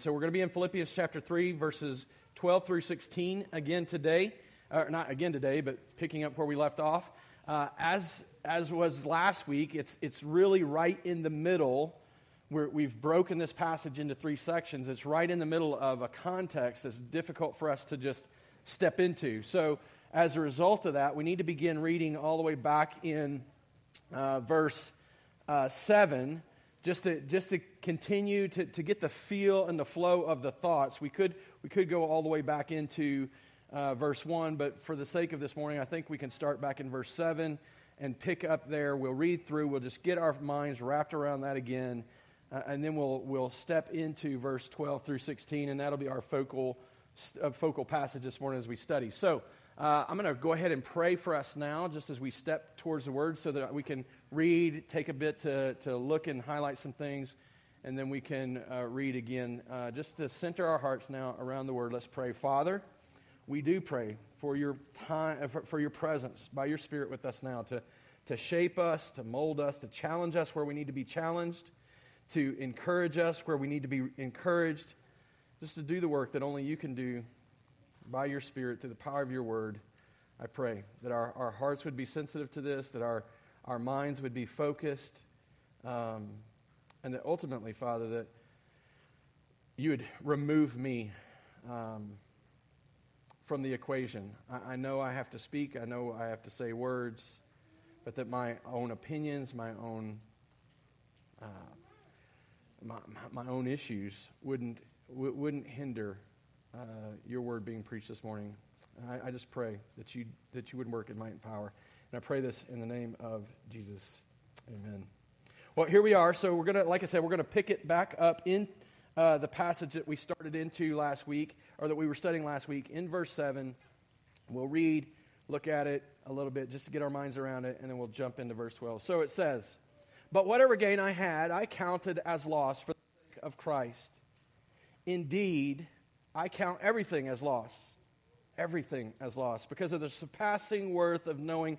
So we're going to be in Philippians chapter 3, verses 12 through 16 again today. Or not again today, but picking up where we left off. Uh, as, as was last week, it's, it's really right in the middle. Where we've broken this passage into three sections. It's right in the middle of a context that's difficult for us to just step into. So, as a result of that, we need to begin reading all the way back in uh, verse uh, 7 just to, just to continue to, to get the feel and the flow of the thoughts. We could, we could go all the way back into uh, verse 1, but for the sake of this morning, I think we can start back in verse 7 and pick up there. We'll read through, we'll just get our minds wrapped around that again, uh, and then we'll, we'll step into verse 12 through 16, and that'll be our focal, uh, focal passage this morning as we study. So, uh, I'm going to go ahead and pray for us now, just as we step towards the Word, so that we can read, take a bit to, to look and highlight some things, and then we can uh, read again. Uh, just to center our hearts now around the Word, let's pray. Father, we do pray for your time, uh, for, for your presence by your Spirit with us now to, to shape us, to mold us, to challenge us where we need to be challenged, to encourage us where we need to be encouraged, just to do the work that only you can do by your Spirit, through the power of your word, I pray that our, our hearts would be sensitive to this, that our, our minds would be focused, um, and that ultimately, Father, that you would remove me um, from the equation. I, I know I have to speak, I know I have to say words, but that my own opinions, my own uh, my, my own issues wouldn't, wouldn't hinder uh, your word being preached this morning. I, I, just pray that you, that you would work in might and power. And I pray this in the name of Jesus. Amen. Well, here we are. So we're going to, like I said, we're going to pick it back up in uh, the passage that we started into last week, or that we were studying last week, in verse 7. We'll read, look at it a little bit just to get our minds around it, and then we'll jump into verse 12. So it says, But whatever gain I had, I counted as loss for the sake of Christ. Indeed, I count everything as loss. Everything as loss because of the surpassing worth of knowing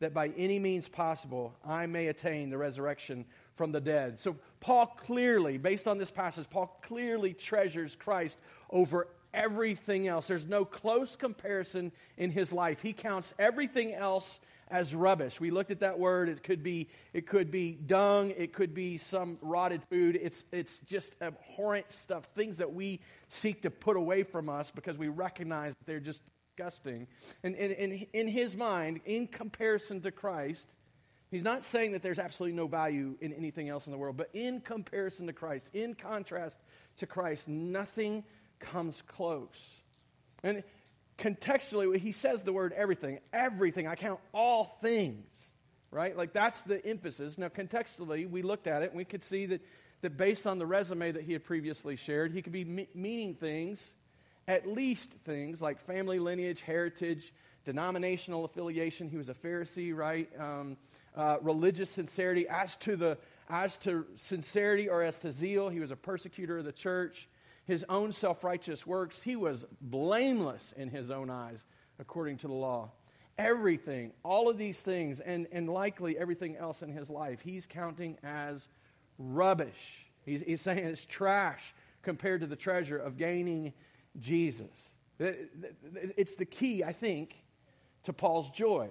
that by any means possible I may attain the resurrection from the dead. So, Paul clearly, based on this passage, Paul clearly treasures Christ over everything else. There's no close comparison in his life. He counts everything else as rubbish. We looked at that word. It could be, it could be dung. It could be some rotted food. It's, it's just abhorrent stuff, things that we seek to put away from us because we recognize that they're just disgusting. And, in his mind, in comparison to Christ, he's not saying that there's absolutely no value in anything else in the world, but in comparison to Christ, in contrast to Christ, nothing comes close. And contextually, he says the word everything. Everything. I count all things, right? Like that's the emphasis. Now, contextually, we looked at it and we could see that, that based on the resume that he had previously shared, he could be me- meaning things, at least things like family lineage, heritage, denominational affiliation. He was a Pharisee, right? Um, uh, religious sincerity. As to the as to sincerity or as to zeal, he was a persecutor of the church his own self righteous works, he was blameless in his own eyes, according to the law. Everything, all of these things, and, and likely everything else in his life, he's counting as rubbish. He's, he's saying it's trash compared to the treasure of gaining Jesus. It's the key, I think, to Paul's joy.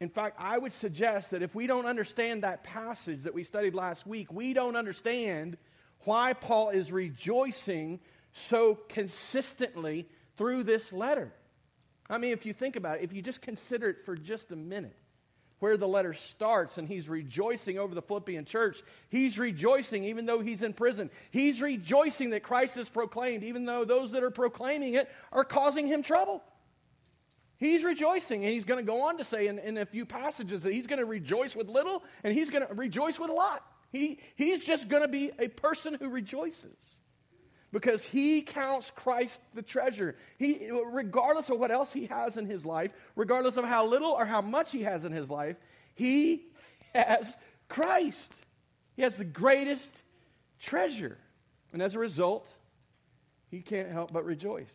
In fact, I would suggest that if we don't understand that passage that we studied last week, we don't understand why Paul is rejoicing so consistently through this letter. I mean, if you think about it, if you just consider it for just a minute, where the letter starts and he's rejoicing over the Philippian church. He's rejoicing even though he's in prison. He's rejoicing that Christ is proclaimed, even though those that are proclaiming it are causing him trouble. He's rejoicing, and he's going to go on to say in, in a few passages that he's going to rejoice with little and he's going to rejoice with a lot. He, he's just going to be a person who rejoices. Because he counts Christ the treasure. He, regardless of what else he has in his life, regardless of how little or how much he has in his life, he has Christ. He has the greatest treasure. And as a result, he can't help but rejoice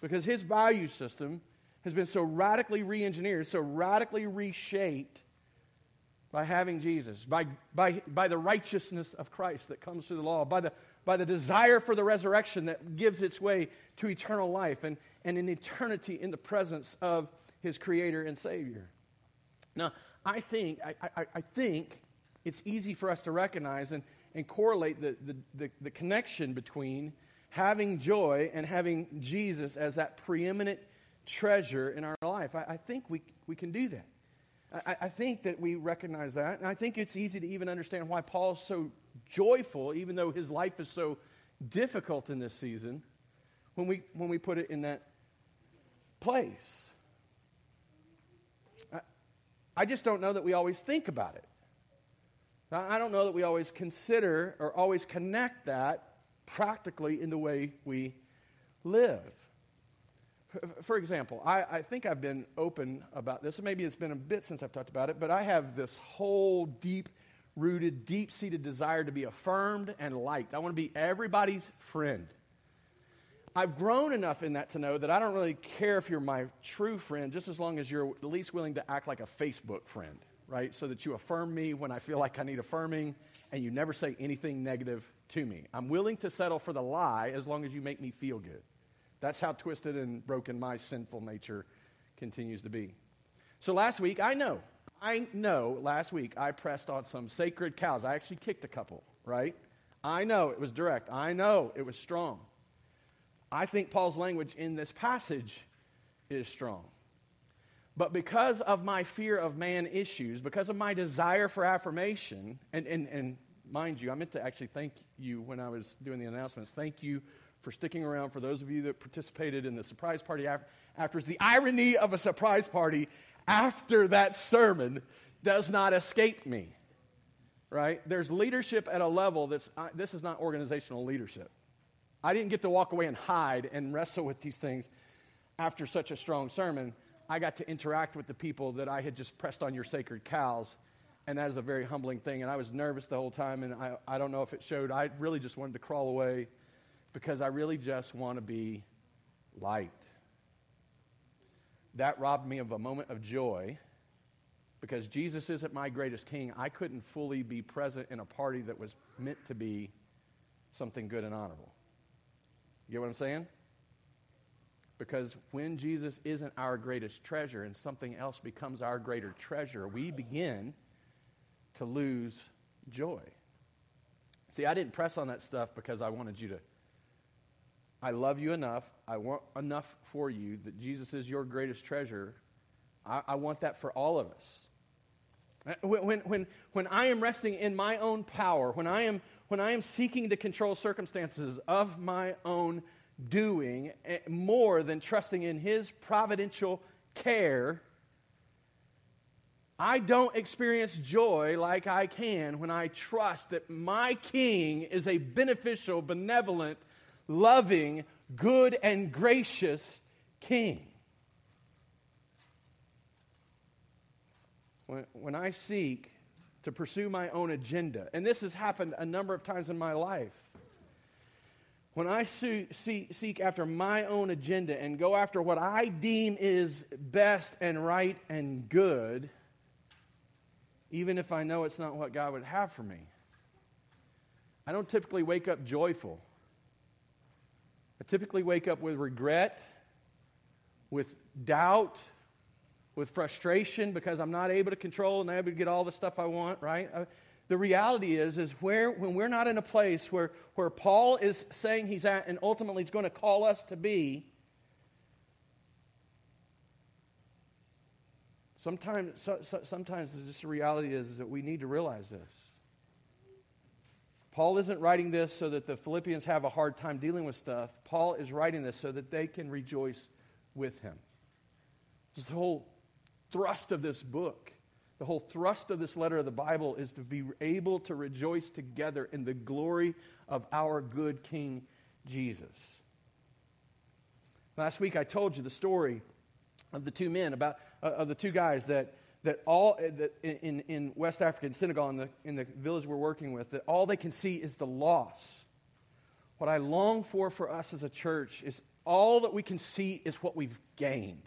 because his value system has been so radically re engineered, so radically reshaped by having Jesus, by, by, by the righteousness of Christ that comes through the law, by the, by the desire for the resurrection that gives its way to eternal life and, and an eternity in the presence of his Creator and Savior. Now, I think, I, I, I think it's easy for us to recognize and, and correlate the, the, the, the connection between having joy and having Jesus as that preeminent treasure in our life. I, I think we, we can do that. I, I, think that we recognize that. And I think it's easy to even understand why Paul's so joyful, even though his life is so difficult in this season, when we, when we put it in that place. I, I just don't know that we always think about it. I don't know that we always consider or always connect that practically in the way we live. For example, I, I, think I've been open about this, maybe it's been a bit since I've talked about it, but I have this whole deep rooted, deep seated desire to be affirmed and liked. I want to be everybody's friend. I've grown enough in that to know that I don't really care if you're my true friend, just as long as you're at least willing to act like a Facebook friend, right? So that you affirm me when I feel like I need affirming and you never say anything negative to me. I'm willing to settle for the lie as long as you make me feel good. That's how twisted and broken my sinful nature continues to be. So last week, I know, I know last week I pressed on some sacred cows. I actually kicked a couple, right? I know it was direct. I know it was strong. I think Paul's language in this passage is strong. But because of my fear of man issues, because of my desire for affirmation, and, and, and mind you, I meant to actually thank you when I was doing the announcements. Thank you for sticking around. For those of you that participated in the surprise party after, afterwards, the irony of a surprise party after that sermon does not escape me. Right? There's leadership at a level that's, this is not organizational leadership. I didn't get to walk away and hide and wrestle with these things after such a strong sermon. I got to interact with the people that I had just pressed on your sacred cows, and that is a very humbling thing. And I was nervous the whole time, and I, I don't know if it showed. I really just wanted to crawl away because I really just want to be light. That robbed me of a moment of joy because Jesus isn't my greatest king. I couldn't fully be present in a party that was meant to be something good and honorable. You get what I'm saying? Because when Jesus isn't our greatest treasure and something else becomes our greater treasure, we begin to lose joy. See, I didn't press on that stuff because I wanted you to. I love you enough. I want enough for you that Jesus is your greatest treasure. I, I want that for all of us. When, when, when I am resting in my own power, when I, am, when I am seeking to control circumstances of my own doing eh, more than trusting in His providential care, I don't experience joy like I can when I trust that my King is a beneficial, benevolent, loving, good, and gracious King. When, when I seek to pursue my own agenda, and this has happened a number of times in my life, when I seek after my own agenda and go after what I deem is best and right and good, even if I know it's not what God would have for me, I don't typically wake up joyful. I typically wake up with regret, with doubt, with frustration because I'm not able to control and able to get all the stuff I want, right? Uh, the reality is, is where, when we're not in a place where, where Paul is saying he's at and ultimately he's going to call us to be, sometimes, so, so, sometimes just the reality is, is that we need to realize this. Paul isn't writing this so that the Philippians have a hard time dealing with stuff. Paul is writing this so that they can rejoice with him. The whole thrust of this book the whole thrust of this letter of the Bible is to be able to rejoice together in the glory of our good King Jesus. Last week I told you the story of the two men about uh, of the two guys that that all uh, that in, in West African Senegal in the in the village we're working with that all they can see is the loss. What I long for for us as a church is all that we can see is what we've gained.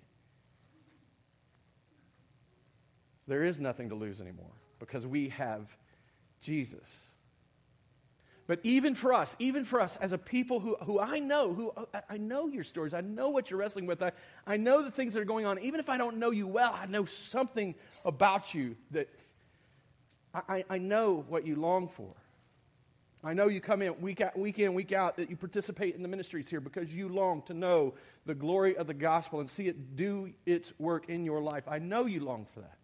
There is nothing to lose anymore because we have Jesus. But even for us, even for us as a people who, who I know, who I know your stories, I know what you're wrestling with, I, I know the things that are going on. Even if I don't know you well, I know something about you that I, I know what you long for. I know you come in week, out, week in, week out, that you participate in the ministries here because you long to know the glory of the gospel and see it do its work in your life. I know you long for that.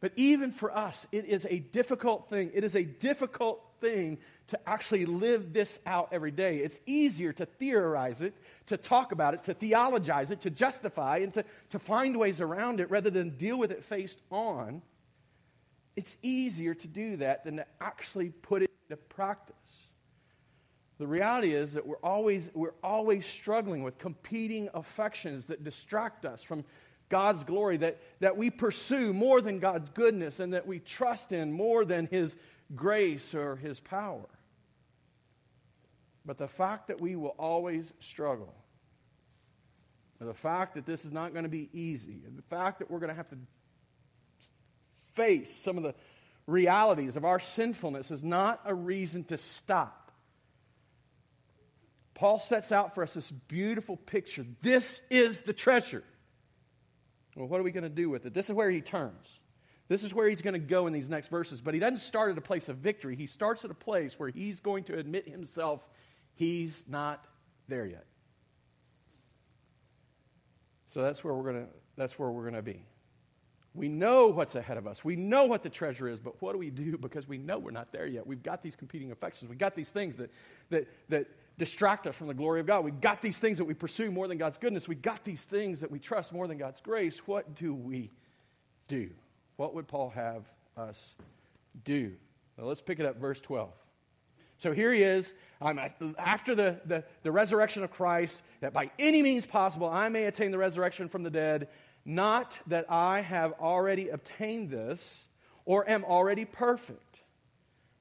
But even for us, it is a difficult thing. It is a difficult thing to actually live this out every day. It's easier to theorize it, to talk about it, to theologize it, to justify, and to, to find ways around it rather than deal with it faced on. It's easier to do that than to actually put it into practice. The reality is that we're always, we're always struggling with competing affections that distract us from God's glory, that, that we pursue more than God's goodness, and that we trust in more than His grace or His power. But the fact that we will always struggle, the fact that this is not going to be easy, the fact that we're going to have to face some of the realities of our sinfulness is not a reason to stop. Paul sets out for us this beautiful picture. This is the treasure. Well, what are we going to do with it? This is where he turns. This is where he's going to go in these next verses. But he doesn't start at a place of victory. He starts at a place where he's going to admit himself he's not there yet. So that's where we're going to that's where we're going to be. We know what's ahead of us. We know what the treasure is, but what do we do because we know we're not there yet? We've got these competing affections. We've got these things that, that, that distract us from the glory of God. We've got these things that we pursue more than God's goodness. We've got these things that we trust more than God's grace. What do we do? What would Paul have us do? Let's pick it up, verse 12. So here he is. I'm after the, the, the resurrection of Christ, that by any means possible I may attain the resurrection from the dead. Not that I have already obtained this or am already perfect,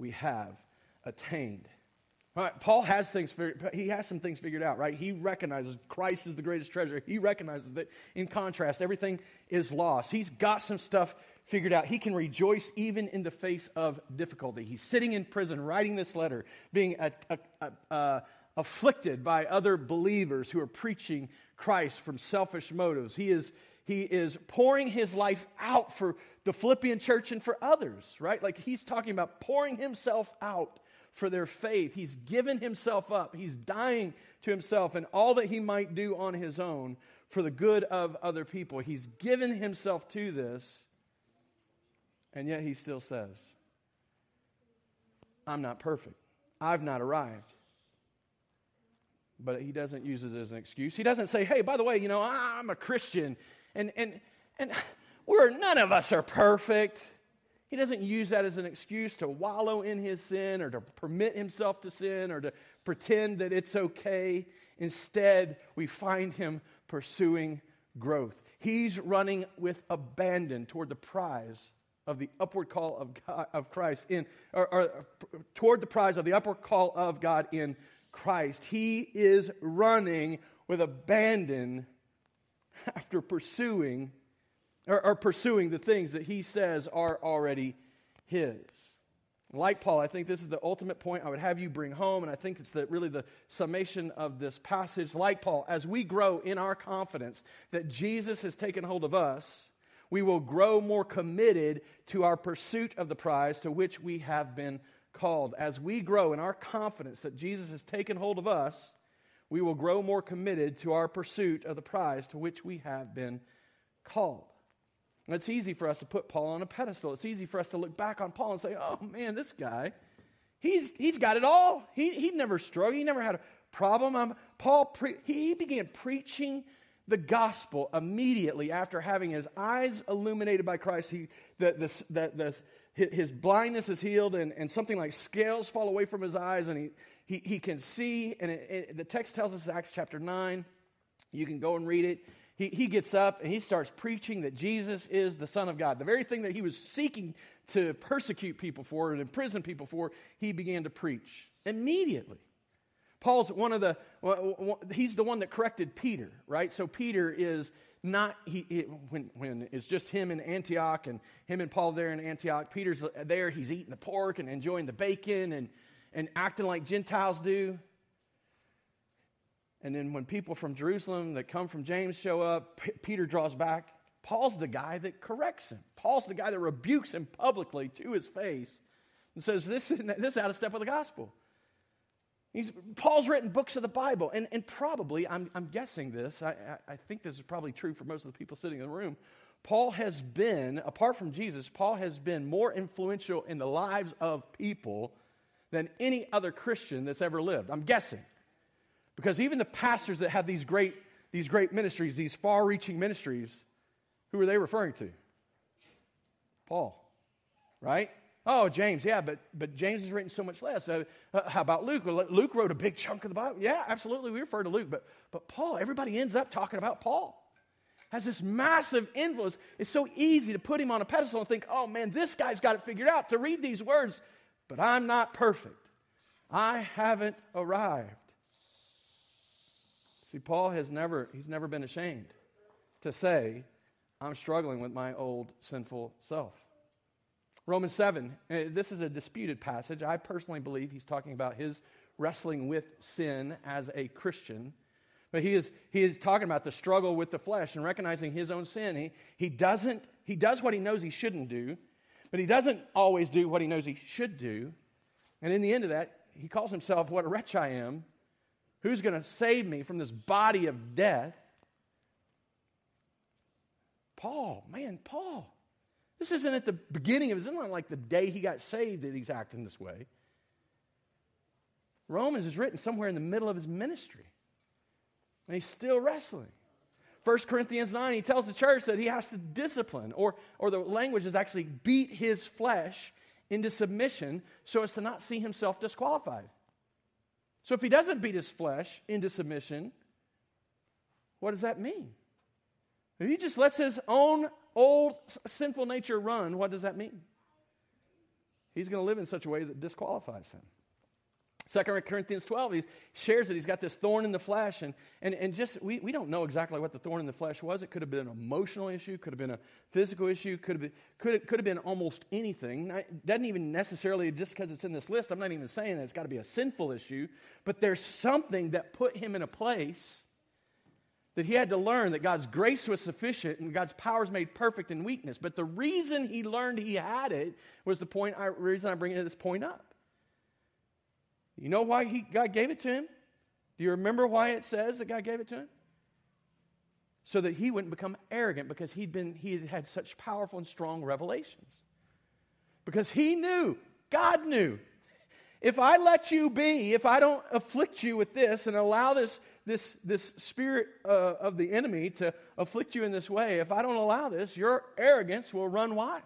we have attained. Paul has things, he has some things figured out, right? He recognizes Christ is the greatest treasure. He recognizes that in contrast, everything is lost. He's got some stuff figured out. He can rejoice even in the face of difficulty. He's sitting in prison writing this letter, being a, a, a, afflicted by other believers who are preaching Christ from selfish motives. He is, he is pouring his life out for the Philippian church and for others, right? Like he's talking about pouring himself out for their faith. He's given himself up, he's dying to himself and all that he might do on his own for the good of other people. He's given himself to this, and yet he still says, I'm not perfect. I've not arrived. But he doesn't use it as an excuse. He doesn't say, hey, by the way, you know, I'm a Christian, and, and, and we're, none of us are perfect. He doesn't use that as an excuse to wallow in his sin or to permit himself to sin or to pretend that it's okay. Instead, we find him pursuing growth. He's running with abandon toward the prize of the upward call of, God, of Christ in, or, or toward the prize of the upward call of God in Christ. He is running with abandon after pursuing or, or pursuing the things that he says are already his. Like Paul, I think this is the ultimate point I would have you bring home, and I think it's the, really the summation of this passage. Like Paul, as we grow in our confidence that Jesus has taken hold of us, we will grow more committed to our pursuit of the prize to which we have been called. As we grow in our confidence that Jesus has taken hold of us, we will grow more committed to our pursuit of the prize to which we have been called. And it's easy for us to put Paul on a pedestal. It's easy for us to look back on Paul and say, oh man, this guy, he's, he's got it all. He, he never struggled, he never had a problem. Um, Paul, pre- he, he began preaching the gospel immediately after having his eyes illuminated by Christ. He, the, the, the, the, his blindness is healed, and, and something like scales fall away from his eyes, and he, he, he can see. And it, it, the text tells us, Acts chapter 9. You can go and read it. He, he gets up and he starts preaching that Jesus is the Son of God. The very thing that he was seeking to persecute people for and imprison people for, he began to preach immediately. Paul's one of the, he's the one that corrected Peter, right? So Peter is not, he, when, when it's just him in Antioch and him and Paul there in Antioch, Peter's there, he's eating the pork and enjoying the bacon and, and acting like Gentiles do. And then when people from Jerusalem that come from James show up, P- Peter draws back. Paul's the guy that corrects him. Paul's the guy that rebukes him publicly to his face and says, This is, this is out of step with the gospel. He's, Paul's written books of the Bible, and, and probably, I'm, I'm guessing this, I, I, I think this is probably true for most of the people sitting in the room. Paul has been, apart from Jesus, Paul has been more influential in the lives of people than any other Christian that's ever lived. I'm guessing. Because even the pastors that have these great, these great ministries, these far reaching ministries, who are they referring to? Paul, right? Oh, James, yeah, but, but James has written so much less. Uh, how about Luke? Luke wrote a big chunk of the Bible. Yeah, absolutely, we refer to Luke. But, but Paul, everybody ends up talking about Paul. Has this massive influence. It's so easy to put him on a pedestal and think, oh man, this guy's got it figured out to read these words, but I'm not perfect. I haven't arrived. See, Paul has never, he's never been ashamed to say, I'm struggling with my old sinful self. Romans 7, eh, this is a disputed passage. I personally believe he's talking about his wrestling with sin as a Christian. But he is, he is talking about the struggle with the flesh and recognizing his own sin. He, he, doesn't, he does what he knows he shouldn't do, but he doesn't always do what he knows he should do. And in the end of that, he calls himself, What a wretch I am. Who's going to save me from this body of death? Paul, man, Paul. This isn't at the beginning of his, it's not like the day he got saved that he's acting this way. Romans is written somewhere in the middle of his ministry. And he's still wrestling. 1 Corinthians 9, he tells the church that he has to discipline, or, or the language is actually beat his flesh into submission so as to not see himself disqualified. So if he doesn't beat his flesh into submission, what does that mean? If he just lets his own old sinful nature run, what does that mean? He's going to live in such a way that disqualifies him. 2 Corinthians 12, he shares that he's got this thorn in the flesh, and, and, and just we, we don't know exactly what the thorn in the flesh was. It could have been an emotional issue, could have been a physical issue, could have been, could have, could have been almost anything. It doesn't even necessarily, just because it's in this list, I'm not even saying that it's got to be a sinful issue, but there's something that put him in a place that he had to learn that God's grace was sufficient and God's power is made perfect in weakness. But the reason he learned he had it was the point I, reason I'm bringing this point up. You know why he, God gave it to him? Do you remember why it says that God gave it to him? So that he wouldn't become arrogant because he'd been he had had such powerful and strong revelations. Because he knew, God knew, if I let you be, if I don't afflict you with this and allow this this, this spirit uh, of the enemy to afflict you in this way, if I don't allow this, your arrogance will run wild.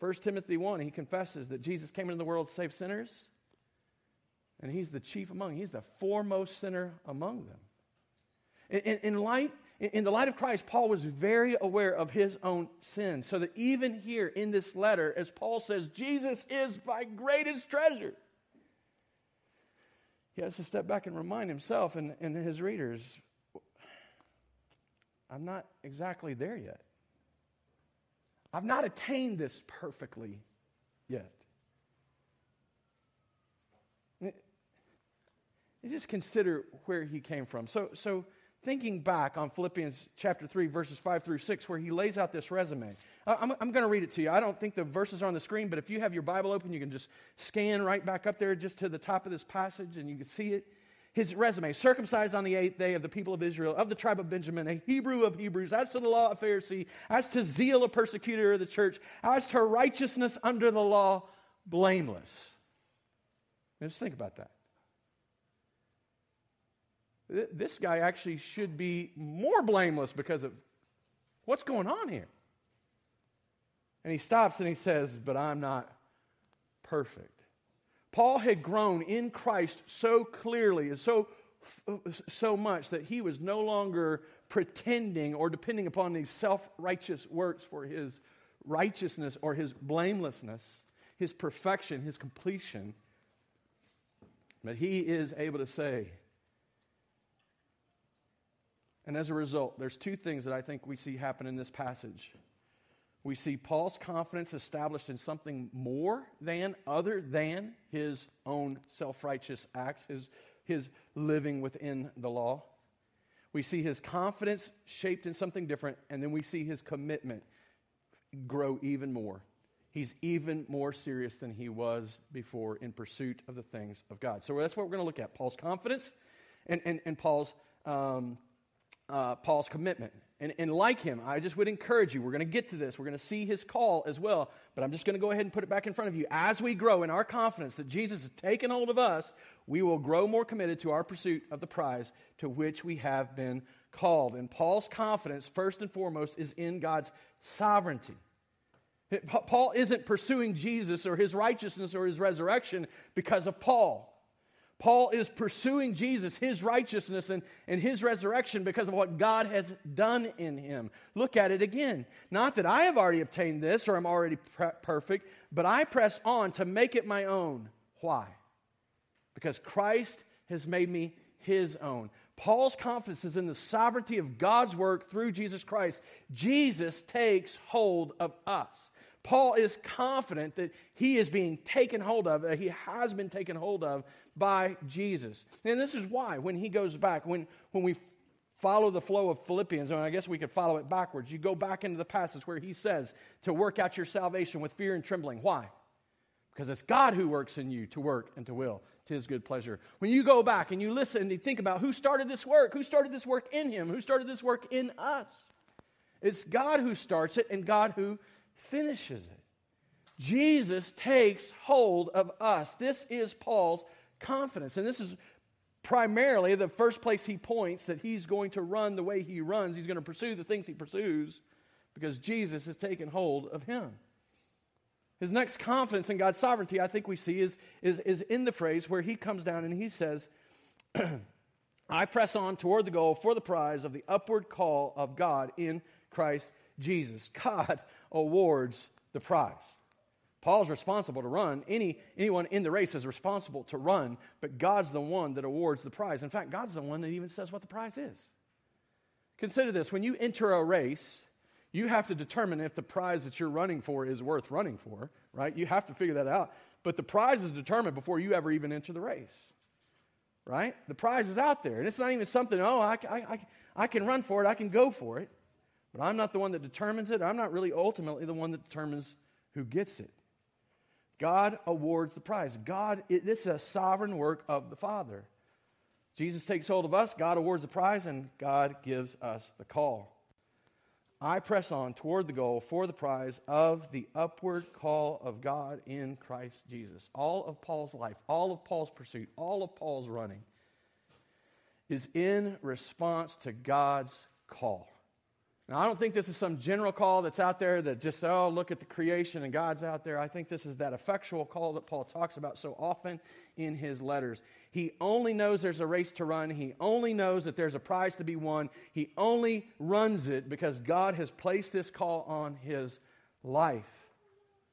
1 Timothy 1, he confesses that Jesus came into the world to save sinners, and he's the chief among. He's the foremost sinner among them. In, in, in light, in the light of Christ, Paul was very aware of his own sin. So that even here in this letter, as Paul says, Jesus is my greatest treasure he has to step back and remind himself and, and his readers I'm not exactly there yet. I've not attained this perfectly yet. Just consider where he came from. So, so thinking back on Philippians chapter 3, verses 5 through 6, where he lays out this resume. I'm, I'm going to read it to you. I don't think the verses are on the screen, but if you have your Bible open, you can just scan right back up there just to the top of this passage and you can see it. His resume circumcised on the eighth day of the people of Israel, of the tribe of Benjamin, a Hebrew of Hebrews, as to the law of Pharisee, as to zeal a persecutor of the church, as to righteousness under the law, blameless. Now just think about that. This guy actually should be more blameless because of what's going on here. And he stops and he says, But I'm not perfect. Paul had grown in Christ so clearly and so, so much that he was no longer pretending or depending upon these self righteous works for his righteousness or his blamelessness, his perfection, his completion. But he is able to say, and as a result, there's two things that I think we see happen in this passage. We see Paul's confidence established in something more than, other than his own self righteous acts, his, his living within the law. We see his confidence shaped in something different, and then we see his commitment grow even more. He's even more serious than he was before in pursuit of the things of God. So that's what we're going to look at Paul's confidence and, and, and Paul's um, uh, Paul's commitment. And, and like him, I just would encourage you, we're going to get to this. We're going to see his call as well. But I'm just going to go ahead and put it back in front of you. As we grow in our confidence that Jesus has taken hold of us, we will grow more committed to our pursuit of the prize to which we have been called. And Paul's confidence, first and foremost, is in God's sovereignty. Paul isn't pursuing Jesus or his righteousness or his resurrection because of Paul. Paul is pursuing Jesus, his righteousness, and, and his resurrection because of what God has done in him. Look at it again. Not that I have already obtained this or I'm already pre- perfect, but I press on to make it my own. Why? Because Christ has made me his own. Paul's confidence is in the sovereignty of God's work through Jesus Christ. Jesus takes hold of us. Paul is confident that he is being taken hold of, that he has been taken hold of by Jesus. And this is why, when he goes back, when, when we follow the flow of Philippians, and I guess we could follow it backwards, you go back into the passage where he says to work out your salvation with fear and trembling. Why? Because it's God who works in you to work and to will to his good pleasure. When you go back and you listen and you think about who started this work, who started this work in him, who started this work in us, it's God who starts it and God who finishes it. Jesus takes hold of us. This is Paul's confidence. And this is primarily the first place he points that he's going to run the way he runs. He's going to pursue the things he pursues because Jesus has taken hold of him. His next confidence in God's sovereignty, I think we see, is, is, is in the phrase where he comes down and he says, I press on toward the goal for the prize of the upward call of God in Christ Jesus. God awards the prize. Paul's responsible to run. Any, anyone in the race is responsible to run, but God's the one that awards the prize. In fact, God's the one that even says what the prize is. Consider this when you enter a race, you have to determine if the prize that you're running for is worth running for, right? You have to figure that out. But the prize is determined before you ever even enter the race, right? The prize is out there. And it's not even something, oh, I, I, I, I can run for it, I can go for it. But I'm not the one that determines it. I'm not really ultimately the one that determines who gets it. God awards the prize. God, it, this is a sovereign work of the Father. Jesus takes hold of us, God awards the prize, and God gives us the call. I press on toward the goal for the prize of the upward call of God in Christ Jesus. All of Paul's life, all of Paul's pursuit, all of Paul's running is in response to God's call. Now, I don't think this is some general call that's out there that just, oh, look at the creation and God's out there. I think this is that effectual call that Paul talks about so often in his letters. He only knows there's a race to run, he only knows that there's a prize to be won. He only runs it because God has placed this call on his life.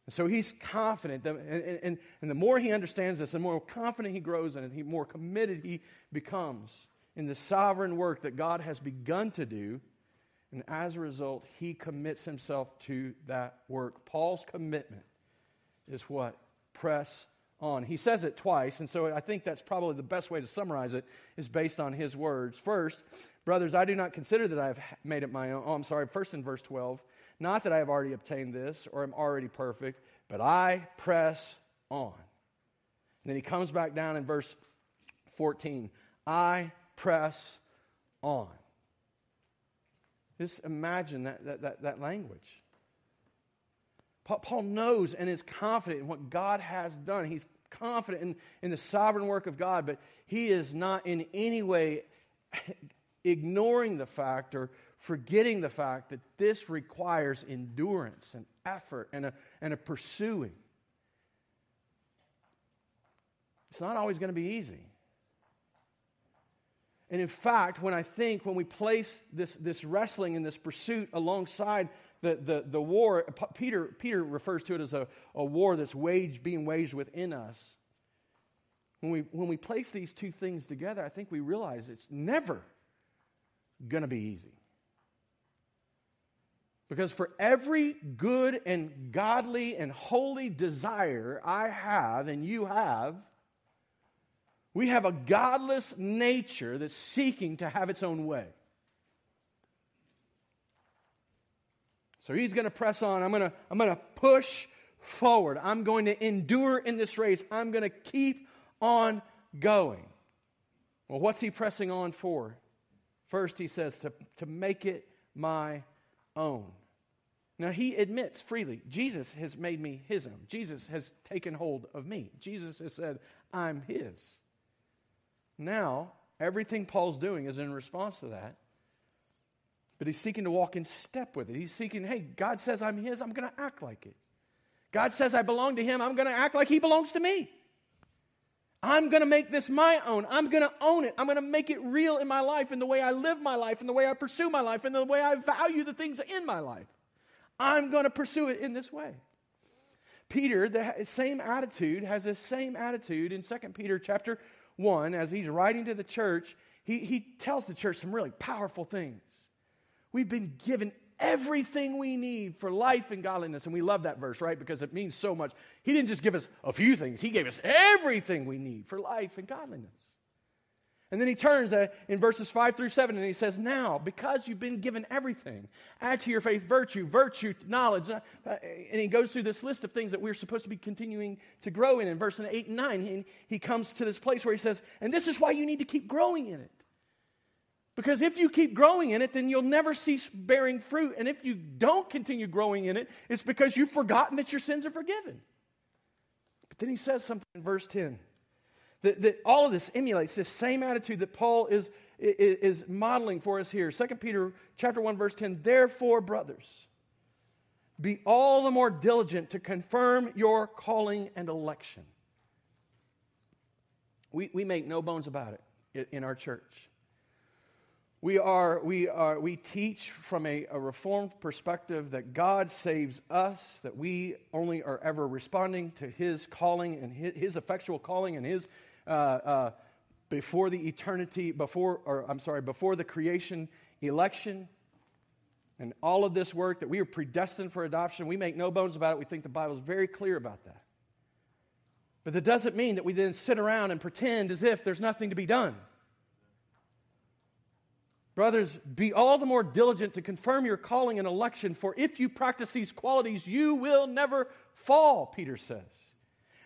so he's confident, that, and, and, and the more he understands this, the more confident he grows in it, the more committed he becomes in the sovereign work that God has begun to do and as a result, he commits himself to that work. Paul's commitment is what? Press on. He says it twice, and so I think that's probably the best way to summarize it is based on his words. First, brothers, I do not consider that I have made it my own. Oh, I'm sorry, first in verse 12. Not that I have already obtained this or am already perfect, but I press on. And then he comes back down in verse 14. I press on. Just imagine that, that, that, that language. Paul knows and is confident in what God has done. He's confident in, in the sovereign work of God, but he is not in any way ignoring the fact or forgetting the fact that this requires endurance and effort and a, and a pursuing. It's not always going to be easy. And in fact, when I think, when we place this, this wrestling and this pursuit alongside the, the, the war, uh, Peter, Peter refers to it as a, a war that's waged, being waged within us. When we, when we place these two things together, I think we realize it's never going to be easy. Because for every good and godly and holy desire I have and you have, we have a godless nature that's seeking to have its own way. So he's going to press on. I'm going to, I'm going to push forward. I'm going to endure in this race. I'm going to keep on going. Well, what's he pressing on for? First, he says to, to make it my own. Now, he admits freely Jesus has made me his own. Jesus has taken hold of me. Jesus has said, I'm his. Now, everything Paul's doing is in response to that. But he's seeking to walk in step with it. He's seeking, hey, God says I'm his, I'm going to act like it. God says I belong to him, I'm going to act like he belongs to me. I'm going to make this my own. I'm going to own it. I'm going to make it real in my life, in the way I live my life, in the way I pursue my life, in the way I value the things in my life. I'm going to pursue it in this way. Peter, the same attitude, has the same attitude in 2 Peter chapter 1, as he's writing to the church, he, he tells the church some really powerful things. We've been given everything we need for life and godliness. And we love that verse, right? Because it means so much. He didn't just give us a few things, He gave us everything we need for life and godliness. And then he turns uh, in verses 5 through 7 and he says, Now, because you've been given everything, add to your faith virtue, virtue, knowledge. Uh, uh, and he goes through this list of things that we're supposed to be continuing to grow in. In verse 8 and 9, he, he comes to this place where he says, And this is why you need to keep growing in it. Because if you keep growing in it, then you'll never cease bearing fruit. And if you don't continue growing in it, it's because you've forgotten that your sins are forgiven. But then he says something in verse 10 that, that all of this emulates this same attitude that Paul is, is, is modeling for us here. 2 Peter chapter 1, verse 10, therefore, brothers, be all the more diligent to confirm your calling and election. We, we make no bones about it in our church. We, are, we, are, we teach from a, a, reformed perspective that God saves us, that we only are ever responding to His calling and His, his effectual calling and His uh, uh, before the eternity, before, or I'm sorry, before the creation election. And all of this work that we are predestined for adoption, we make no bones about it. We think the Bible is very clear about that. But that doesn't mean that we then sit around and pretend as if there's nothing to be done. Brothers, be all the more diligent to confirm your calling and election, for if you practice these qualities, you will never fall, Peter says.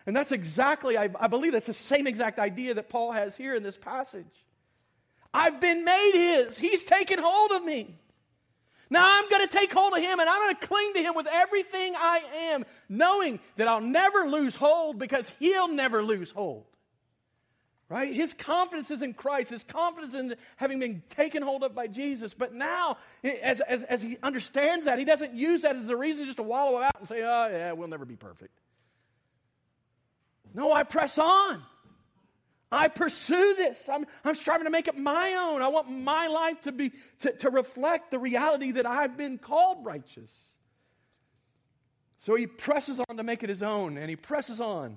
And that's exactly, I, I, believe that's the same exact idea that Paul has here in this passage. I've been made his, he's taken hold of me. Now I'm going to take hold of him and I'm going to cling to him with everything I am, knowing that I'll never lose hold because he'll never lose hold. Right? His confidence is in Christ, his confidence in having been taken hold of by Jesus. But now, as, as, as he understands that, he doesn't use that as a reason just to wallow out and say, oh, yeah, we'll never be perfect. No, I press on. I pursue this. I'm, I'm striving to make it my own. I want my life to be to, to reflect the reality that I've been called righteous. So he presses on to make it his own, and he presses on,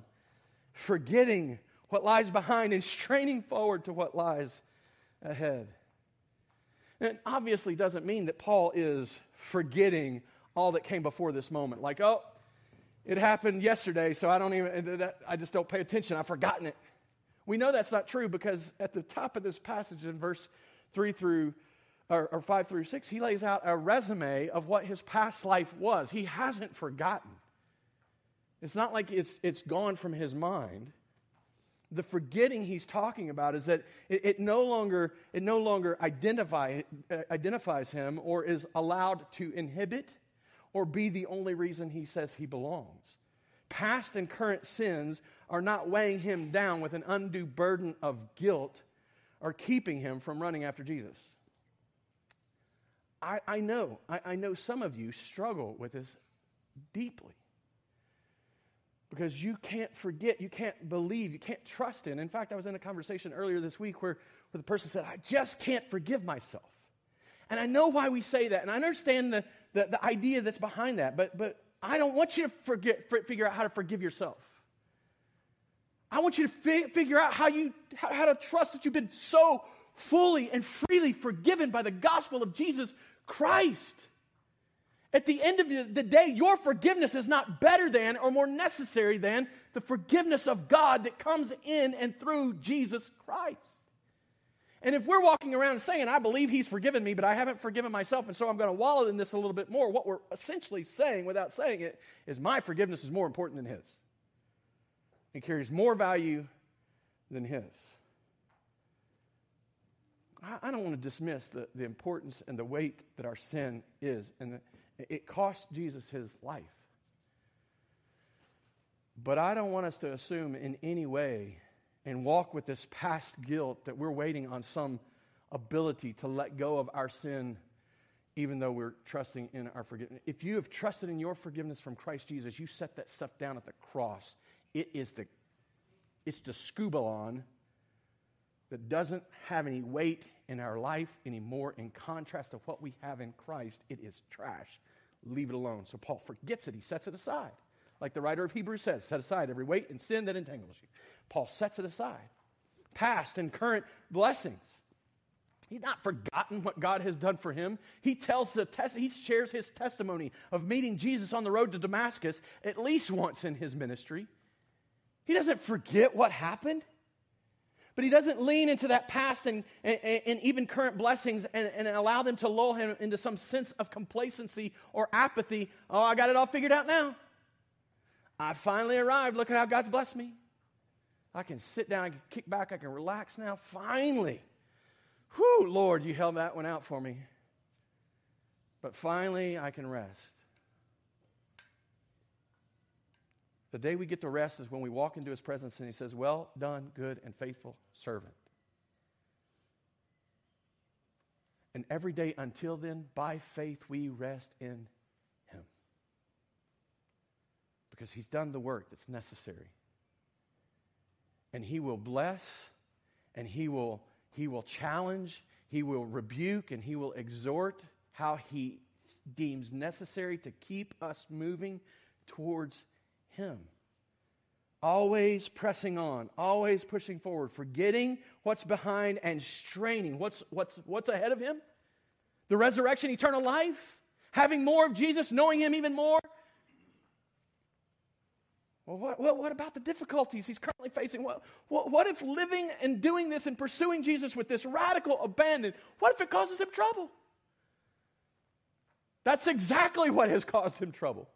forgetting what lies behind and straining forward to what lies ahead. And it obviously doesn't mean that Paul is forgetting all that came before this moment. Like, oh, it happened yesterday, so I don't even, I just don't pay attention. I've forgotten it. We know that's not true because at the top of this passage in verse 3 through or, or 5 through 6, he lays out a resume of what his past life was. He hasn't forgotten. It's not like it's, it's gone from his mind. The forgetting he's talking about is that it, it no longer, it no longer identify, uh, identifies him or is allowed to inhibit or be the only reason he says he belongs. Past and current sins are not weighing him down with an undue burden of guilt or keeping him from running after Jesus. I, I know, I, I know some of you struggle with this deeply because you can't forget, you can't believe, you can't trust in. In fact, I was in a conversation earlier this week where, where the person said, I just can't forgive myself. And I know why we say that, and I understand the, the, the idea that's behind that, but, but I don't want you to forget, figure out how to forgive yourself. I want you to fi- figure out how, you, how, how to trust that you've been so fully and freely forgiven by the gospel of Jesus Christ. At the end of the day, your forgiveness is not better than or more necessary than the forgiveness of God that comes in and through Jesus Christ. And if we're walking around saying, I believe he's forgiven me, but I haven't forgiven myself, and so I'm going to wallow in this a little bit more, what we're essentially saying without saying it is my forgiveness is more important than his. It carries more value than his. I, don't want to dismiss the, the importance and the weight that our sin is, and it cost Jesus his life. But I don't want us to assume in any way and walk with this past guilt that we're waiting on some ability to let go of our sin, even though we're trusting in our forgiveness. If you have trusted in your forgiveness from Christ Jesus, you set that stuff down at the cross. It is the, it's the skubalon that doesn't have any weight in our life anymore in contrast to what we have in Christ. It is trash. Leave it alone. So Paul forgets it, he sets it aside. Like the writer of Hebrews says, set aside every weight and sin that entangles you. Paul sets it aside. Past and current blessings. He's not forgotten what God has done for him. He tells the test, he shares his testimony of meeting Jesus on the road to Damascus at least once in his ministry. He doesn't forget what happened, but he doesn't lean into that past and, and, and even current blessings and, and allow them to lull him into some sense of complacency or apathy. Oh, I got it all figured out now. I finally arrived. Look at how God's blessed me. I can sit down, I can kick back, I can relax now. Finally. Whew, Lord, you held that one out for me. But finally, I can rest. The day we get to rest is when we walk into his presence and he says, Well done, good and faithful servant. And every day until then, by faith, we rest in him. Because he's done the work that's necessary. And he will bless and he will he will challenge he will rebuke and he will exhort how he deems necessary to keep us moving towards him. Always pressing on always pushing forward forgetting what's behind and straining what's what's what's ahead of him. The resurrection eternal life. Having more of jesus knowing him even more well, what, what, what, about the difficulties he's currently facing? What, what, what if living and doing this and pursuing Jesus with this radical abandon, what if it causes him trouble? That's exactly what has caused him trouble.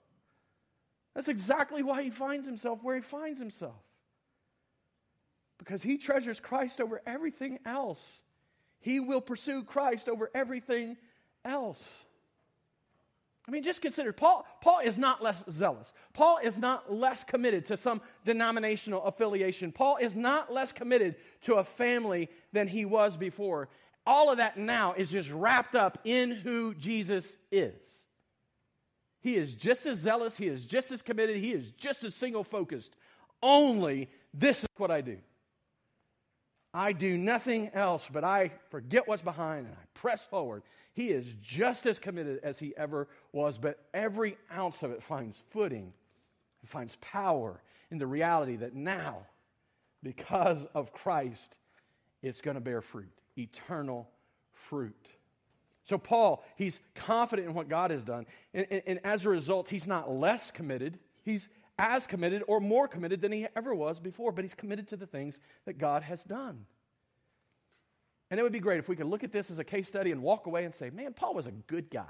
That's exactly why he finds himself where he finds himself. Because he treasures Christ over everything else. He will pursue Christ over everything else. I mean, just consider Paul, Paul is not less zealous. Paul is not less committed to some denominational affiliation. Paul is not less committed to a family than he was before. All of that now is just wrapped up in who Jesus is. He is just as zealous, he is just as committed, he is just as single focused. Only this is what I do. I do nothing else, but I forget what's behind and I press forward. He is just as committed as he ever was, but every ounce of it finds footing, it finds power in the reality that now, because of Christ, it's going to bear fruit, eternal fruit. So, Paul, he's confident in what God has done, and, and, and as a result, he's not less committed, he's as committed or more committed than he ever was before, but he's committed to the things that God has done. And it would be great if we could look at this as a case study and walk away and say, man, Paul was a good guy.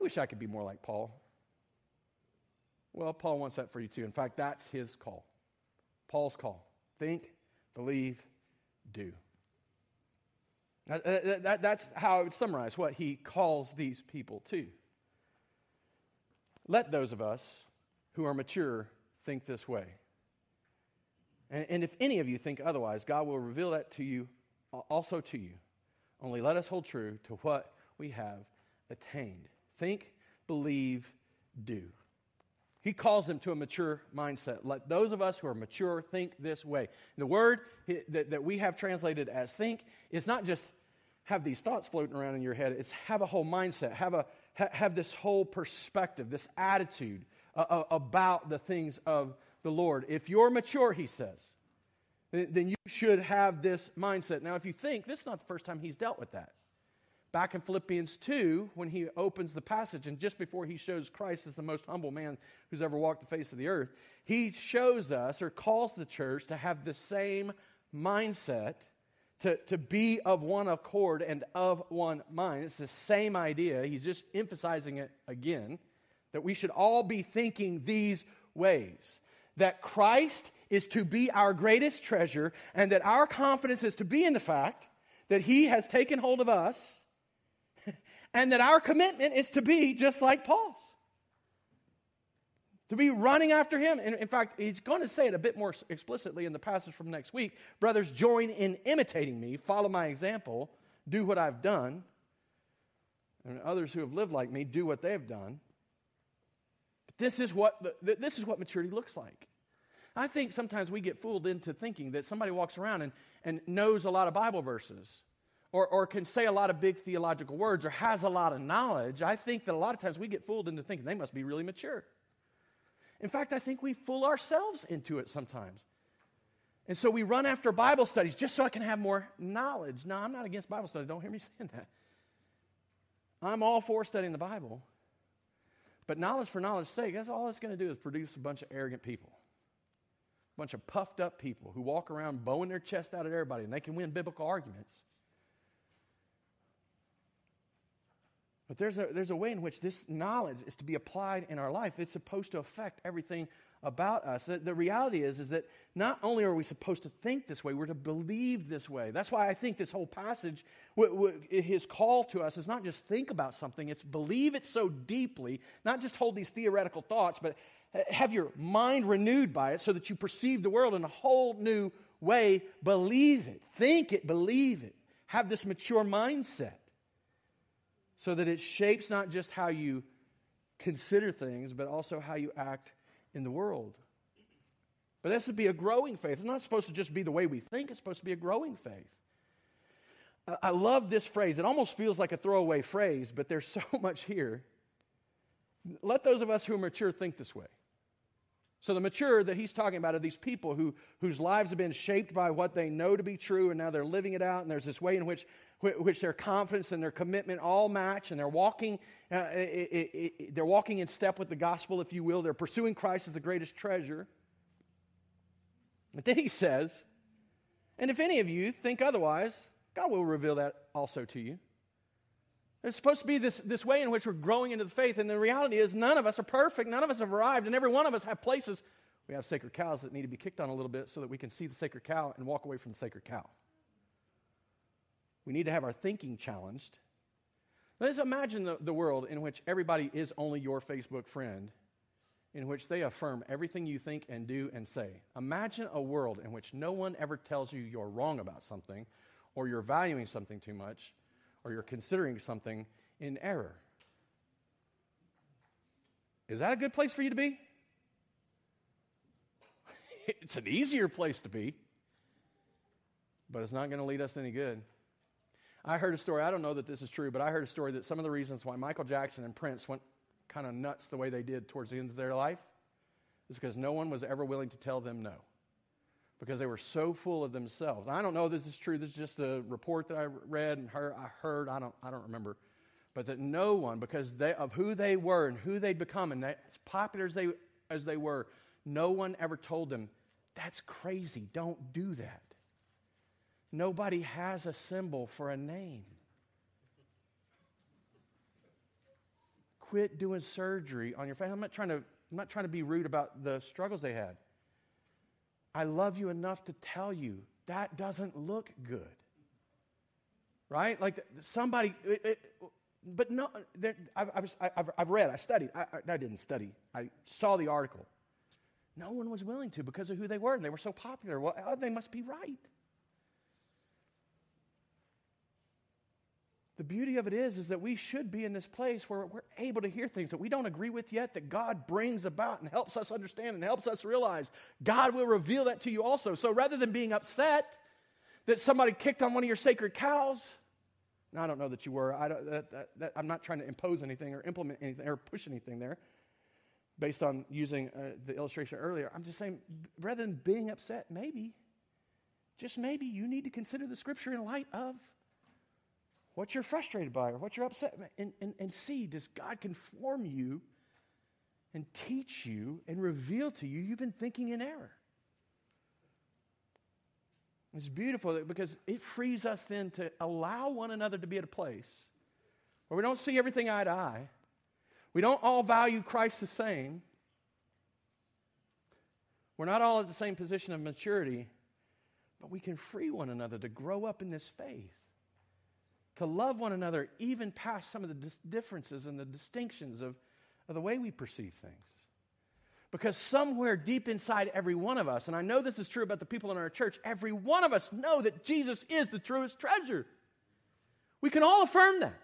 I wish I could be more like Paul. Well, Paul wants that for you too. In fact, that's his call. Paul's call. Think, believe, do. That, that, that's how I would summarize what he calls these people to. Let those of us who are mature think this way. And, and if any of you think otherwise, God will reveal that to you, also to you. Only let us hold true to what we have attained. Think, believe, do. He calls them to a mature mindset. Let those of us who are mature think this way. And the word that, that we have translated as think is not just have these thoughts floating around in your head, it's have a whole mindset, have, a, ha, have this whole perspective, this attitude uh, uh, about the things of the Lord. If you're mature, he says, then you should have this mindset. Now, if you think, this is not the first time he's dealt with that back in Philippians 2, when he opens the passage, and just before he shows Christ as the most humble man who's ever walked the face of the earth, he shows us or calls the church to have the same mindset, to, to be of one accord and of one mind. It's the same idea. He's just emphasizing it again that we should all be thinking these ways that Christ is to be our greatest treasure, and that our confidence is to be in the fact that he has taken hold of us and that our commitment is to be just like Paul's. To be running after him. And in fact, he's going to say it a bit more explicitly in the passage from next week. Brothers, join in imitating me, follow my example, do what I've done. And others who have lived like me do what they've done. But this is what, this is what maturity looks like. I think sometimes we get fooled into thinking that somebody walks around and, and knows a lot of Bible verses or, or can say a lot of big theological words or has a lot of knowledge, I think that a lot of times we get fooled into thinking they must be really mature. In fact, I think we fool ourselves into it sometimes. And so we run after Bible studies just so I can have more knowledge. No, I'm not against Bible study. Don't hear me saying that. I'm all for studying the Bible. But knowledge for knowledge's sake, that's all it's going to do is produce a bunch of arrogant people. A bunch of puffed up people who walk around bowing their chest out at everybody and they can win biblical arguments. But there's a, there's a way in which this knowledge is to be applied in our life. It's supposed to affect everything about us. The, the, reality is, is that not only are we supposed to think this way, we're to believe this way. That's why I think this whole passage, w- w- his call to us is not just think about something, it's believe it so deeply, not just hold these theoretical thoughts, but have your mind renewed by it so that you perceive the world in a whole new way. Believe it, think it, believe it. Have this mature mindset so that it shapes not just how you consider things, but also how you act in the world. But this would be a growing faith. It's not supposed to just be the way we think, it's supposed to be a growing faith. I love this phrase. It almost feels like a throwaway phrase, but there's so much here. Let those of us who are mature think this way. So, the mature that he's talking about are these people who, whose lives have been shaped by what they know to be true, and now they're living it out. And there's this way in which, which their confidence and their commitment all match, and they're walking, uh, it, it, it, they're walking in step with the gospel, if you will. They're pursuing Christ as the greatest treasure. But then he says, And if any of you think otherwise, God will reveal that also to you. There's supposed to be this, this way in which we're growing into the faith, and the reality is none of us are perfect, none of us have arrived, and every one of us have places. We have sacred cows that need to be kicked on a little bit so that we can see the sacred cow and walk away from the sacred cow. We need to have our thinking challenged. Let's imagine the, the world in which everybody is only your Facebook friend, in which they affirm everything you think and do and say. Imagine a world in which no one ever tells you you're wrong about something, or you're valuing something too much, or you're considering something in error. Is that a good place for you to be? it's an easier place to be, but it's not going to lead us any good. I heard a story, I don't know that this is true, but I heard a story that some of the reasons why Michael Jackson and Prince went kind of nuts the way they did towards the end of their life is because no one was ever willing to tell them no because they were so full of themselves. I don't know this is true. This is just a report that I read and heard. I heard. I don't. I don't remember. but that no one, because they, of who they were and who they'd become, and as popular as they, as they were, no one ever told them, that's crazy, don't do that. Nobody has a symbol for a name. Quit doing surgery on your face. I'm not trying to, I'm not trying to be rude about the struggles they had. I love you enough to tell you that doesn't look good. Right? Like somebody, it, it, but no, I've, I've, I've, read, I studied. I, I didn't study, I saw the article. No one was willing to because of who they were, and they were so popular. Well, oh, they must be right. The beauty of it is, is that we should be in this place where we're able to hear things that we don't agree with yet, that God brings about and helps us understand and helps us realize. God will reveal that to you also. So rather than being upset that somebody kicked on one of your sacred cows, now I don't know that you were. I don't, that, that, that, I'm not trying to impose anything or implement anything or push anything there based on using uh, the illustration earlier. I'm just saying, rather than being upset, maybe, just maybe, you need to consider the scripture in light of what you're frustrated by or what you're upset and, and, and see does God conform you and teach you and reveal to you you've been thinking in error. It's beautiful because it frees us then to allow one another to be at a place where we don't see everything eye to eye. We don't all value Christ the same. We're not all at the same position of maturity, but we can free one another to grow up in this faith to love one another even past some of the dis- differences and the distinctions of, of the way we perceive things. Because somewhere deep inside every one of us, and I know this is true about the people in our church, every one of us know that Jesus is the truest treasure. We can all affirm that.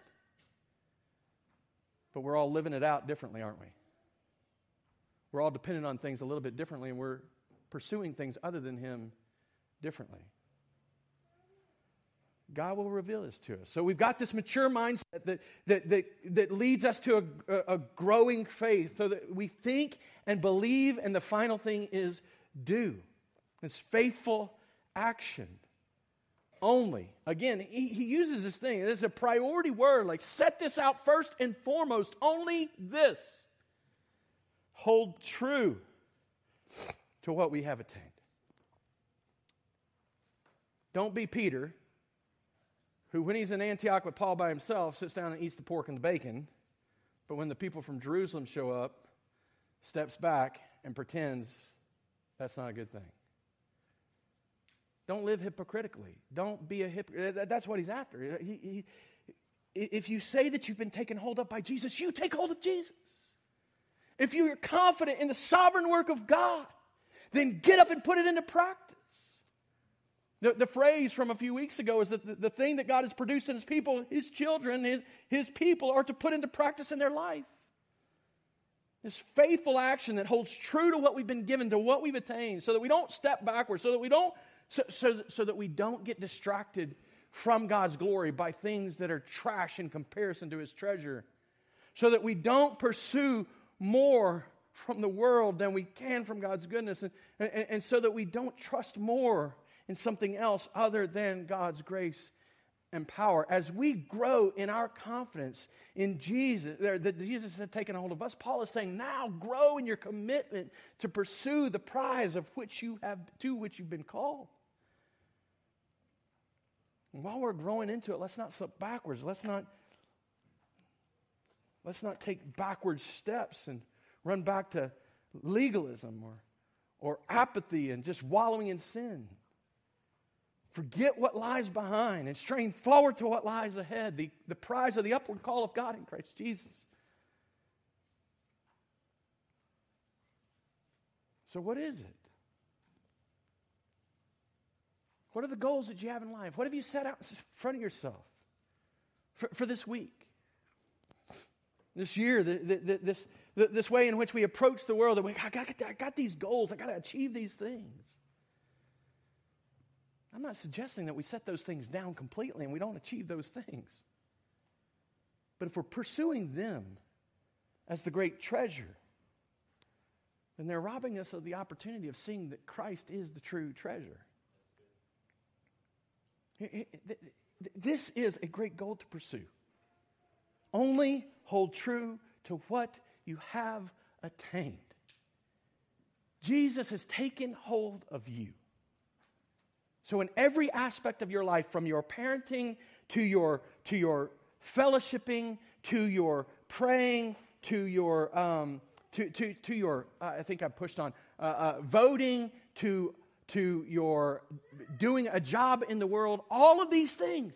But we're all living it out differently, aren't we? We're all dependent on things a little bit differently, and we're pursuing things other than Him differently. God will reveal this to us. So we've got this mature mindset that, that, that, that leads us to a, a growing faith so that we think and believe, and the final thing is do. It's faithful action only. Again, he, he uses this thing. It's a priority word, like set this out first and foremost. Only this. Hold true to what we have attained. Don't be Peter who, when he's in Antioch with Paul by himself, sits down and eats the pork and the bacon, but when the people from Jerusalem show up, steps back and pretends that's not a good thing. Don't live hypocritically. Don't be a hypocrite. That's what he's after. He, he, if you say that you've been taken hold of by Jesus, you take hold of Jesus. If you are confident in the sovereign work of God, then get up and put it into practice. The, the phrase from a few weeks ago is that the, the thing that God has produced in His people, His children, His, his people, are to put into practice in their life. This faithful action that holds true to what we've been given, to what we've attained, so that we don't step backwards, so that we don't, so, so, so that we don't get distracted from God's glory by things that are trash in comparison to His treasure, so that we don't pursue more from the world than we can from God's goodness, and, and, and so that we don't trust more in something else other than God's grace and power. As we grow in our confidence in Jesus, that Jesus has taken hold of us, Paul is saying, now grow in your commitment to pursue the prize of which you have to which you've been called. And while we're growing into it, let's not slip backwards. Let's not let's not take backward steps and run back to legalism or or apathy and just wallowing in sin. Forget what lies behind and strain forward to what lies ahead, the, the prize of the upward call of God in Christ Jesus. So, what is it? What are the goals that you have in life? What have you set out in front of yourself for, for this week? This year, the, the, this, this way in which we approach the world, that we, I got, I got these goals, I got to achieve these things. I'm not suggesting that we set those things down completely and we don't achieve those things. But if we're pursuing them as the great treasure, then they're robbing us of the opportunity of seeing that Christ is the true treasure. This is a great goal to pursue. Only hold true to what you have attained. Jesus has taken hold of you. So, in every aspect of your life, from your parenting to your, to your fellowshipping to your praying to your, um, to, to, to your uh, I think I pushed on, uh, uh, voting to, to your doing a job in the world, all of these things,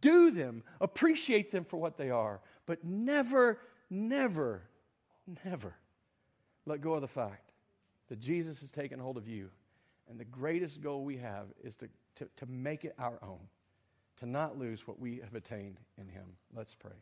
do them, appreciate them for what they are, but never, never, never let go of the fact that Jesus has taken hold of you. And the greatest goal we have is to, to, to make it our own, to not lose what we have attained in Him. Let's pray.